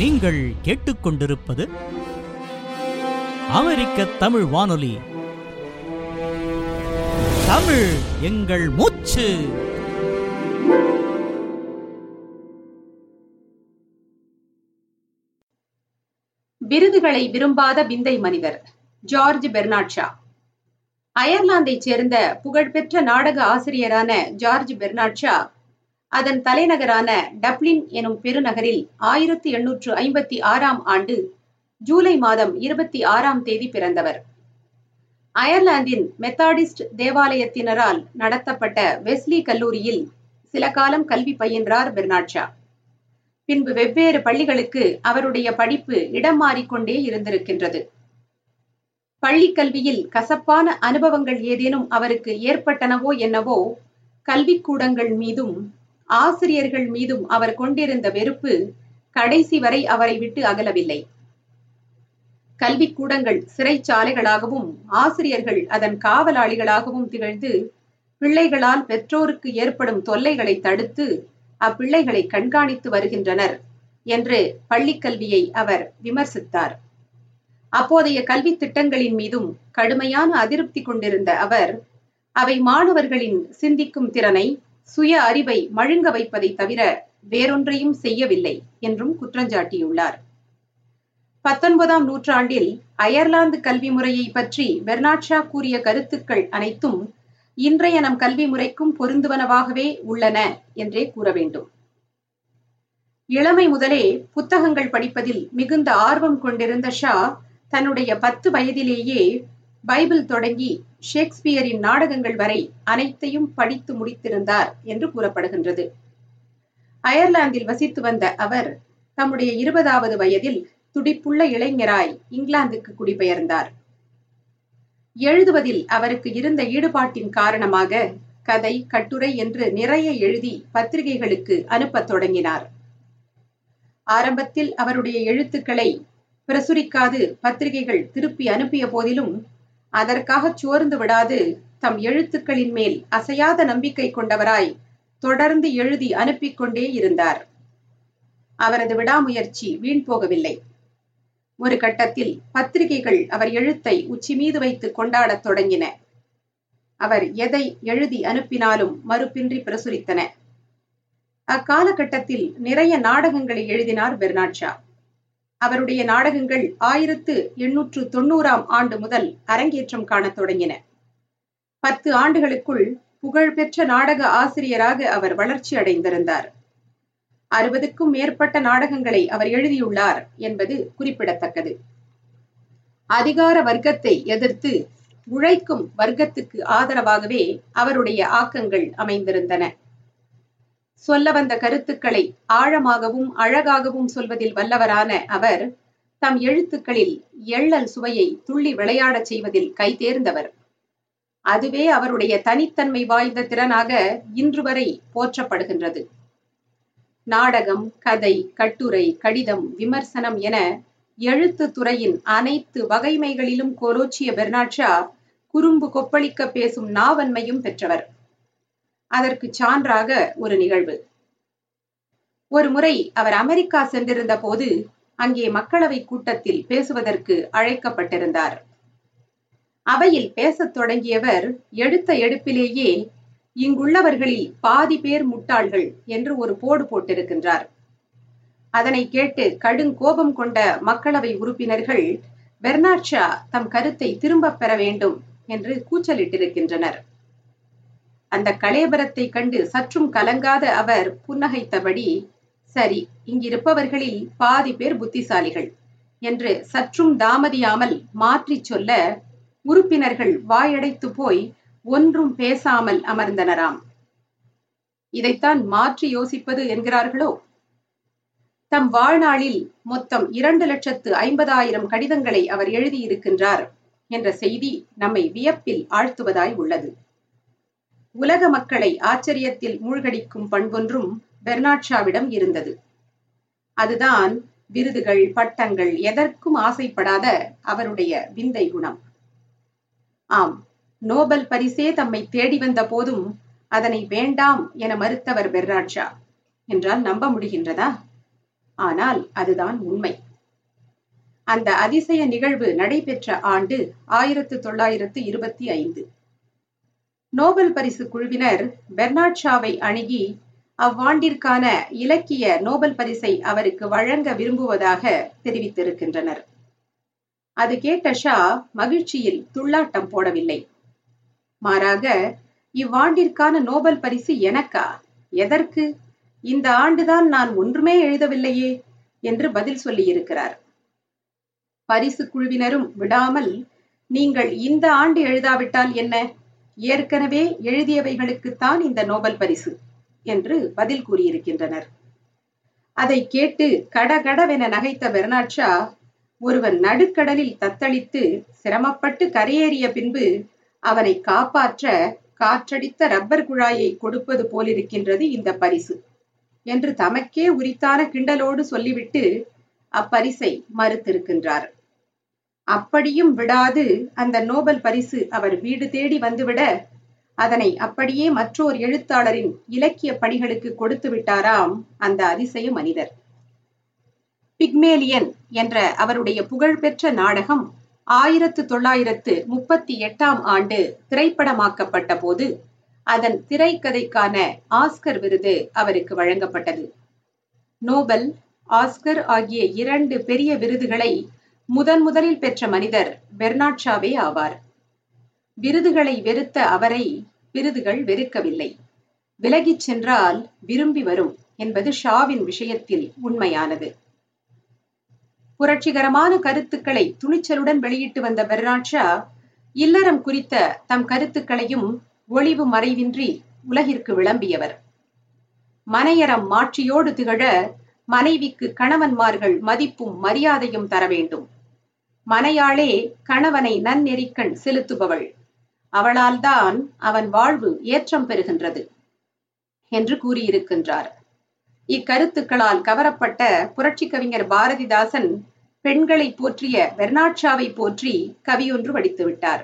நீங்கள் கேட்டுக்கொண்டிருப்பது அமெரிக்க தமிழ் வானொலி. தமிழ் எங்கள் மூச்சு. விருதுகளை விரும்பாத விந்தை மனிதர் ஜார்ஜ் பெர்னாட்ஷா அயர்லாந்தை அயர்லாந்தைச் சேர்ந்த புகழ்பெற்ற நாடக ஆசிரியரான ஜார்ஜ் பெர்னாட்ஷா அதன் தலைநகரான டப்ளின் எனும் பெருநகரில் ஆயிரத்தி எண்ணூற்று ஐம்பத்தி ஆறாம் ஆண்டு ஜூலை மாதம் இருபத்தி ஆறாம் தேதி பிறந்தவர். அயர்லாந்தின் மெத்தாடிஸ்ட் தேவாலயத்தினரால் நடத்தப்பட்ட வெஸ்லி கல்லூரியில் சில காலம் கல்வி பயின்றார் பெர்னாட்ஷா பின்பு வெவ்வேறு பள்ளிகளுக்கு அவருடைய படிப்பு இடம் மாறிக்கொண்டே இருந்திருக்கின்றது. பள்ளி கல்வியில் கசப்பான அனுபவங்கள் ஏதேனும் அவருக்கு ஏற்பட்டனவோ என்னவோ கல்விக்கூடங்கள் மீதும் ஆசிரியர்கள் மீதும் அவர் கொண்டிருந்த வெறுப்பு கடைசி வரை அவரை விட்டு அகலவில்லை. கல்விக்கூடங்கள் சிறைச்சாலைகளாகவும் ஆசிரியர்கள் அதன் காவலாளிகளாகவும் திகழ்ந்து பிள்ளைகளால் பெற்றோருக்கு ஏற்படும் தொல்லைகளை தடுத்து அப்பிள்ளைகளை கண்காணித்து வருகின்றனர் என்று பள்ளிக்கல்வியை அவர் விமர்சித்தார். அப்போதைய கல்வி திட்டங்களின் மீதும் கடுமையான அதிருப்தி கொண்டிருந்த அவர் அவை மாணவர்களின் சிந்திக்கும் திறனை சுய அறிவை மழுங்க வைப்பதை தவிர வேறொன்றையும் செய்யவில்லை என்றும் குற்றஞ்சாட்டியுள்ளார் பத்தொன்பதாம் நூற்றாண்டில் அயர்லாந்து கல்வி முறையை பற்றி பெர்னாட்ஷா கூறிய கருத்துக்கள் அனைத்தும் இன்றைய நம் கல்வி முறைக்கும் பொருந்துவனவாகவே உள்ளன என்றே கூற வேண்டும். இளமை முதலே புத்தகங்கள் படிப்பதில் மிகுந்த ஆர்வம் கொண்டிருந்த ஷா தன்னுடைய பத்து வயதிலேயே பைபிள் தொடங்கி ஷேக்ஸ்பியரின் நாடகங்கள் வரை அனைத்தையும் படித்து முடித்திருந்தார் என்று கூறப்படுகின்றது. அயர்லாந்தில் வசித்து வந்த அவர் தம்முடைய இருபதாவது வயதில் துடிப்புள்ள இளைஞராய் இங்கிலாந்துக்கு குடிபெயர்ந்தார். எழுதுவதில் அவருக்கு இருந்த ஈடுபாட்டின் காரணமாக கதை கட்டுரை என்று நிறைய எழுதி பத்திரிகைகளுக்கு அனுப்பத் தொடங்கினார். ஆரம்பத்தில் அவருடைய எழுத்துக்களை பிரசுரிக்காது பத்திரிகைகள் திருப்பி அனுப்பிய போதிலும் அதற்காக சோர்ந்து விடாது. தம் எழுத்துக்களின் மேல் அசையாத நம்பிக்கை கொண்டவராய் தொடர்ந்து எழுதி அனுப்பிக் கொண்டே இருந்தார். அவரது விடாமுயற்சி வீண் போகவில்லை. ஒரு கட்டத்தில் பத்திரிகைகள் அவர் எழுத்தை உச்சி மீது வைத்து கொண்டாடத் தொடங்கின. அவர் எதை எழுதி அனுப்பினாலும் மறுப்பின்றி பிரசுரித்தன. அக்காலகட்டத்தில் நிறைய நாடகங்களை எழுதினார் பெர்னாட்ஷா அவருடைய நாடகங்கள் ஆயிரத்து எண்ணூற்று தொண்ணூறாம் ஆண்டு முதல் அரங்கேற்றம் காணத் தொடங்கின. பத்து ஆண்டுகளுக்குள் புகழ்பெற்ற நாடக ஆசிரியராக அவர் வளர்ச்சி அடைந்திருந்தார். அறுபதுக்கும் மேற்பட்ட நாடகங்களை அவர் எழுதியுள்ளார் என்பது குறிப்பிடத்தக்கது. அதிகார வர்க்கத்தை எதிர்த்து உழைக்கும் வர்க்கத்துக்கு ஆதரவாகவே அவருடைய ஆக்கங்கள் அமைந்திருந்தன. சொல்ல வந்த கருத்துக்களை ஆழமாகவும் அழகாகவும் சொல்வதில் வல்லவரான அவர் தம் எழுத்துக்களில் எள்ளல் சுவையை துள்ளி விளையாடச் செய்வதில் கைதேர்ந்தவர். அதுவே அவருடைய தனித்தன்மை வாய்ந்த திறனாக இன்று வரை போற்றப்படுகின்றது. நாடகம் கதை கட்டுரை கடிதம் விமர்சனம் என எழுத்து துறையின் அனைத்து வகைமைகளிலும் கோலோச்சிய பெர்னாட்ஷா குறும்பு கொப்பளிக்க பேசும் நாவன்மையும் பெற்றவர். அதற்கு சான்றாக ஒரு நிகழ்வு. ஒரு முறை அவர் அமெரிக்கா சென்றிருந்த போது அங்கே மக்களவை கூட்டத்தில் பேசுவதற்கு அழைக்கப்பட்டிருந்தார். அவையில் பேசத் தொடங்கியவர் எடுத்த எடுப்பிலேயே இங்குள்ளவர்களில் பாதி பேர் முட்டாள்கள் என்று ஒரு போடு போட்டிருக்கின்றார். அதனை கேட்டு கடும் கோபம் கொண்ட மக்களவை உறுப்பினர்கள் பெர்னாட்ஷா தம் கருத்தை திரும்பப் பெற வேண்டும் என்று கூச்சலிட்டிருக்கின்றனர். அந்த கலேபரத்தை கண்டு சற்றும் கலங்காத அவர் புன்னகைத்தபடி சரி இங்கிருப்பவர்களில் பாதி பேர் புத்திசாலிகள் என்று சற்றும் தாமதியாமல் மாற்றிச் சொல்ல உறுப்பினர்கள் வாயடைத்து போய் ஒன்றும் பேசாமல் அமர்ந்தனராம். இதைத்தான் மாற்றி யோசிப்பது என்கிறார்களோ? தம் வாழ்நாளில் மொத்தம் இரண்டு லட்சத்து ஐம்பதாயிரம் கடிதங்களை அவர் எழுதியிருக்கின்றார் என்ற செய்தி நம்மை வியப்பில் ஆழ்த்துவதாய் உள்ளது. உலக மக்களை ஆச்சரியத்தில் மூழ்கடிக்கும் பண்பொன்றும் பெர்னாட்ஷாவிடம் இருந்தது. அதுதான் விருதுகள் பட்டங்கள் எதற்கும் ஆசைப்படாத அவருடைய விந்தை குணம். ஆம் நோபல் பரிசே தம்மை தேடி வந்த போதும் அதனை வேண்டாம் என மறுத்தவர் பெர்னாட்ஷா என்றால் நம்ப முடிகின்றதா? ஆனால் அதுதான் உண்மை. அந்த அதிசய நிகழ்வு நடைபெற்ற ஆண்டு ஆயிரத்து தொள்ளாயிரத்து இருபத்தி ஐந்து. நோபல் பரிசு குழுவினர் பெர்னாட் ஷாவை அணுகி அவ்வாண்டிற்கான இலக்கிய நோபல் பரிசை அவருக்கு வழங்க விரும்புவதாக தெரிவித்திருக்கின்றனர். அது கேட்ட ஷா மகிழ்ச்சியில் துள்ளாட்டம் போடவில்லை. மாறாக இவ்வாண்டிற்கான நோபல் பரிசு எனக்கா? எதற்கு? இந்த ஆண்டுதான் நான் ஒன்றுமே எழுதவில்லையே என்று பதில் சொல்லியிருக்கிறார். பரிசு குழுவினரும் விடாமல் நீங்கள் இந்த ஆண்டு எழுதாவிட்டால் என்ன? ஏற்கனவே எழுதியவைகளுக்குத்தான் இந்த நோபல் பரிசு என்று பதில் கூறியிருக்கின்றனர். அதை கேட்டு கடகடவென நகைத்த பெர்னாட்ஷா ஒருவன் நடுக்கடலில் தத்தளித்து சிரமப்பட்டு கரையேறிய பின்பு அவனை காப்பாற்ற காற்றடித்த ரப்பர் குழாயை கொடுப்பது போலிருக்கின்றது இந்த பரிசு என்று தமக்கே உரித்தான கிண்டலோடு சொல்லிவிட்டு அப்பரிசை மறுத்திருக்கின்றார். அப்படியும் விடாது அந்த நோபல் பரிசு அவர் வீடு தேடி வந்துவிட. அதனை அப்படியே மற்றோர் எழுத்தாளரின் இலக்கிய பணிகளுக்கு கொடுத்து விட்டாராம் அந்த அதிசய மனிதர். பிக்மேலியன் என்ற அவருடைய புகழ்பெற்ற நாடகம் ஆயிரத்து தொள்ளாயிரத்து முப்பத்தி எட்டாம் ஆண்டு திரைப்படமாக்கப்பட்ட போது அதன் திரைக்கதைக்கான ஆஸ்கர் விருது அவருக்கு வழங்கப்பட்டது. நோபல் ஆஸ்கர் ஆகிய இரண்டு பெரிய விருதுகளை முதன் முதலில் பெற்ற மனிதர் பெர்னாட் ஷாவே ஆவார். விருதுகளை வெறுத்த அவரை விருதுகள் வெறுக்கவில்லை. விலகிச் சென்றால் விரும்பி வரும் என்பது ஷாவின் விஷயத்தில் உண்மையானது. புரட்சிகரமான கருத்துக்களை துணிச்சலுடன் வெளியிட்டு வந்த பெர்னாட் ஷா இல்லறம் குறித்த தம் கருத்துக்களையும் ஒளிவு மறைவின்றி உலகிற்கு விளம்பியவர். மனையறம் மாட்சியோடு திகழ மனைவிக்கு கணவன்மார்கள் மதிப்பும் மரியாதையும் தர வேண்டும். மனையாளே கணவனை நன்னெறிக்கண் செலுத்துபவள். அவளால்தான் அவன் வாழ்வு ஏற்றம் பெறுகின்றது என்று கூறியிருக்கின்றார். இக்கருத்துக்களால் கவரப்பட்ட புரட்சி கவிஞர் பாரதிதாசன் பெண்களை போற்றிய பெர்னாட்ஷாவை போற்றி கவியொன்று வடித்து விட்டார்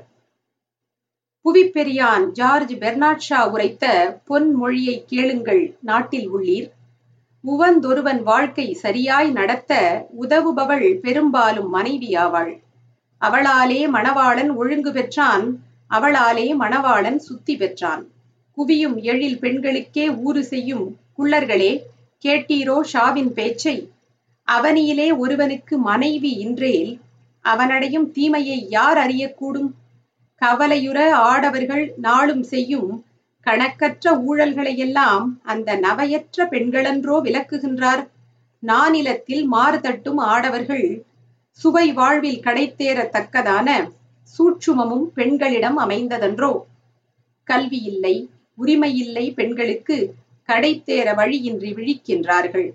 புவிப்பெரியான் ஜார்ஜ் பெர்னாட்ஷா உரைத்த பொன்மொழியை கேளுங்கள் நாட்டில் உள்ளீர். உவந்தொருவன் வாழ்க்கை சரியாய் நடத்த உதவுபவள் பெரும்பாலும் மனைவியாவாள் அவளாலே மணவாளன் ஒழுங்கு பெற்றான் அவளாலே மணவாளன் சுத்தி பெற்றான். குவியும் எழில் பெண்களுக்கே ஊறு செய்யும் குள்ளர்களே கேட்டீரோ ஷாவின் பேச்சை? அவனியிலே ஒருவனுக்கு மனைவி இன்றேல் அவனடையும் தீமையை யார் அறியக்கூடும்? கவலையுற ஆடவர்கள் நாளும் செய்யும் கணக்கற்ற ஊழல்களையெல்லாம் அந்த நவையற்ற பெண்களன்றோ விளக்குகின்றார். நானிலத்தில் மாறுதட்டும் ஆடவர்கள் சுவை வாழ்வில் கடைத்தேறத்தக்கதான சூட்சுமமும் பெண்களிடம் அமைந்ததன்றோ. கல்வி இல்லை உரிமையில்லை பெண்களுக்கு கடைத்தேற வழியின்றி விழிக்கின்றார்கள்.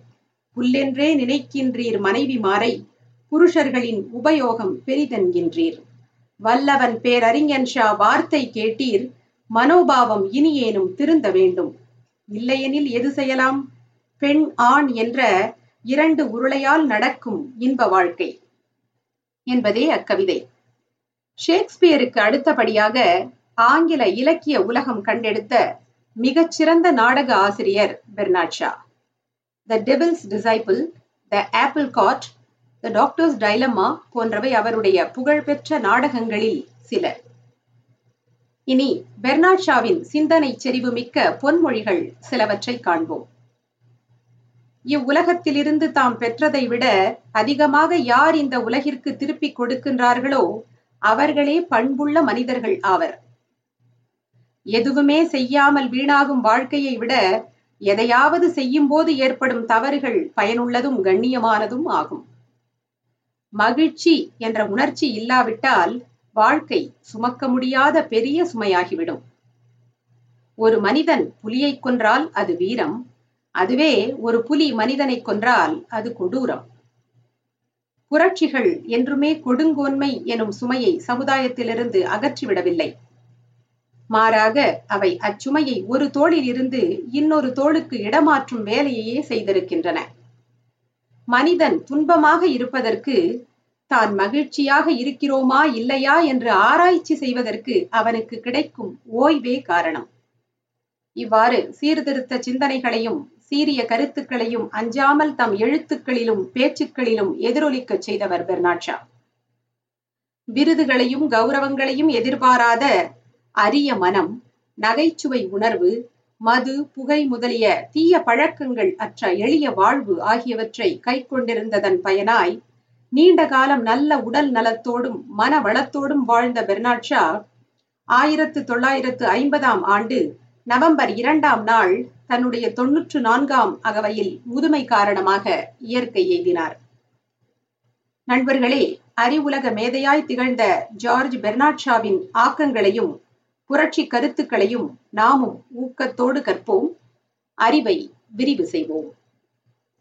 புல்லென்றே நினைக்கின்றீர் மனைவிமாரை புருஷர்களின் உபயோகம் பெரிதென்கின்றீர். வல்லவன் பேரறிஞன் ஷா வார்த்தை கேட்டீர் மனோபாவம் இனியேனும் திருந்த வேண்டும். இல்லையெனில் எது செய்யலாம்? பெண் ஆண் என்ற இரண்டு உருளையால் நடக்கும் இன்ப வாழ்க்கை என்பதே அக்கவிதை. ஷேக்ஸ்பியருக்கு அடுத்தபடியாக ஆங்கில இலக்கிய உலகம் கண்டெடுத்த மிகச்சிறந்த நாடக ஆசிரியர் Bernard Shaw the devil's disciple the apple cart the doctor's dilemma போன்றவை அவருடைய புகழ்பெற்ற நாடகங்களில் சில. இனி பெர்னாட் ஷாவின் சிந்தனை செறிவு மிக்க பொன்மொழிகள் சிலவற்றை காண்போம். இவ்வுலகத்திலிருந்து தாம் பெற்றதை விட அதிகமாக யார் இந்த உலகிற்கு திருப்பிக் கொடுக்கின்றார்களோ அவர்களே பண்புள்ள மனிதர்கள் ஆவர். எதுவுமே செய்யாமல் வீணாகும் வாழ்க்கையை விட எதையாவது செய்யும் போது ஏற்படும் தவறுகள் பயனுள்ளதும் கண்ணியமானதும் ஆகும். மகிழ்ச்சி என்ற உணர்ச்சி இல்லாவிட்டால் வாழ்க்கை சுமக்க முடியாத பெரிய சுமையாகிவிடும். ஒரு மனிதன் புலியை கொன்றால் அது வீரம் அதுவே ஒரு புலி மனிதனை கொன்றால் அது கொடூரம். புரட்சிகள் என்றுமே கொடுங்கோன்மை எனும் சுமையை சமுதாயத்திலிருந்து அகற்றிவிடவில்லை. மாறாக அவை அச்சுமையை ஒரு தோளில் இருந்து இன்னொரு தோளுக்கு இடமாற்றும் வேலையையே செய்திருக்கின்றன. மனிதன் துன்பமாக இருப்பதற்கு தான் மகிழ்ச்சியாக இருக்கிறோமா இல்லையா என்று ஆராய்ச்சி செய்வதற்கு அவனுக்கு கிடைக்கும் ஓய்வே காரணம். இவ்வாறு சீர்திருத்த சிந்தனைகளையும் சீரிய கருத்துக்களையும் அஞ்சாமல் தம் எழுத்துக்களிலும் பேச்சுக்களிலும் எதிரொலிக்க செய்தவர் பெர்னாட்ஷா. விருதுகளையும் கௌரவங்களையும் எதிர்பாராத அரிய மனம் நகைச்சுவை உணர்வு மது புகை முதலிய தீய பழக்கங்கள் அற்ற எளிய வாழ்வு ஆகியவற்றை கை கொண்டிருந்ததன் பயனாய் நீண்ட காலம் நல்ல உடல் நலத்தோடும் மன வளத்தோடும் வாழ்ந்த பெர்னாட்ஷா ஆயிரத்து தொள்ளாயிரத்து ஐம்பதாம் ஆண்டு நவம்பர் இரண்டாம் நாள் தன்னுடைய தொன்னூற்று நான்காம் அகவையில் முதுமை காரணமாக இயற்கை எய்தினார் நண்பர்களே அறிவுலக மேதையாய் திகழ்ந்த ஜார்ஜ் பெர்னாட்ஷாவின் ஆக்கங்களையும் புரட்சி கருத்துக்களையும் நாமும் ஊக்கத்தோடு கற்போம். அறிவை விரிவு செய்வோம்.